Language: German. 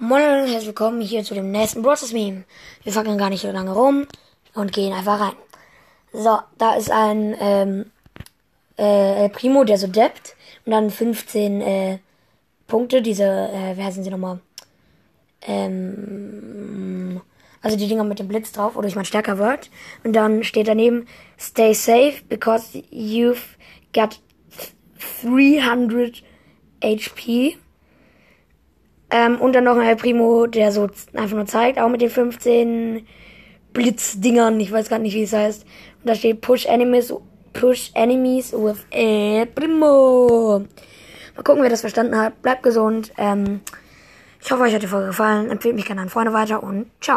Moin und herzlich willkommen hier zu dem nächsten Brothers Meme. Wir fackeln gar nicht so lange rum und gehen einfach rein. So, da ist ein ähm, äh, Primo, der so deppt und dann 15 äh, Punkte, diese, äh, wie heißen sie nochmal? Ähm, also die Dinger mit dem Blitz drauf, wodurch man stärker wird. Und dann steht daneben, stay safe because you've got 300 HP. Ähm, und dann noch ein Primo, der so einfach nur zeigt, auch mit den 15 Blitzdingern, ich weiß gar nicht, wie es heißt. Und da steht Push Enemies, Push Enemies with El Primo. Mal gucken, wer das verstanden hat. Bleibt gesund. Ähm, ich hoffe, euch hat die Folge gefallen. Empfehlt mich gerne an Freunde weiter und ciao.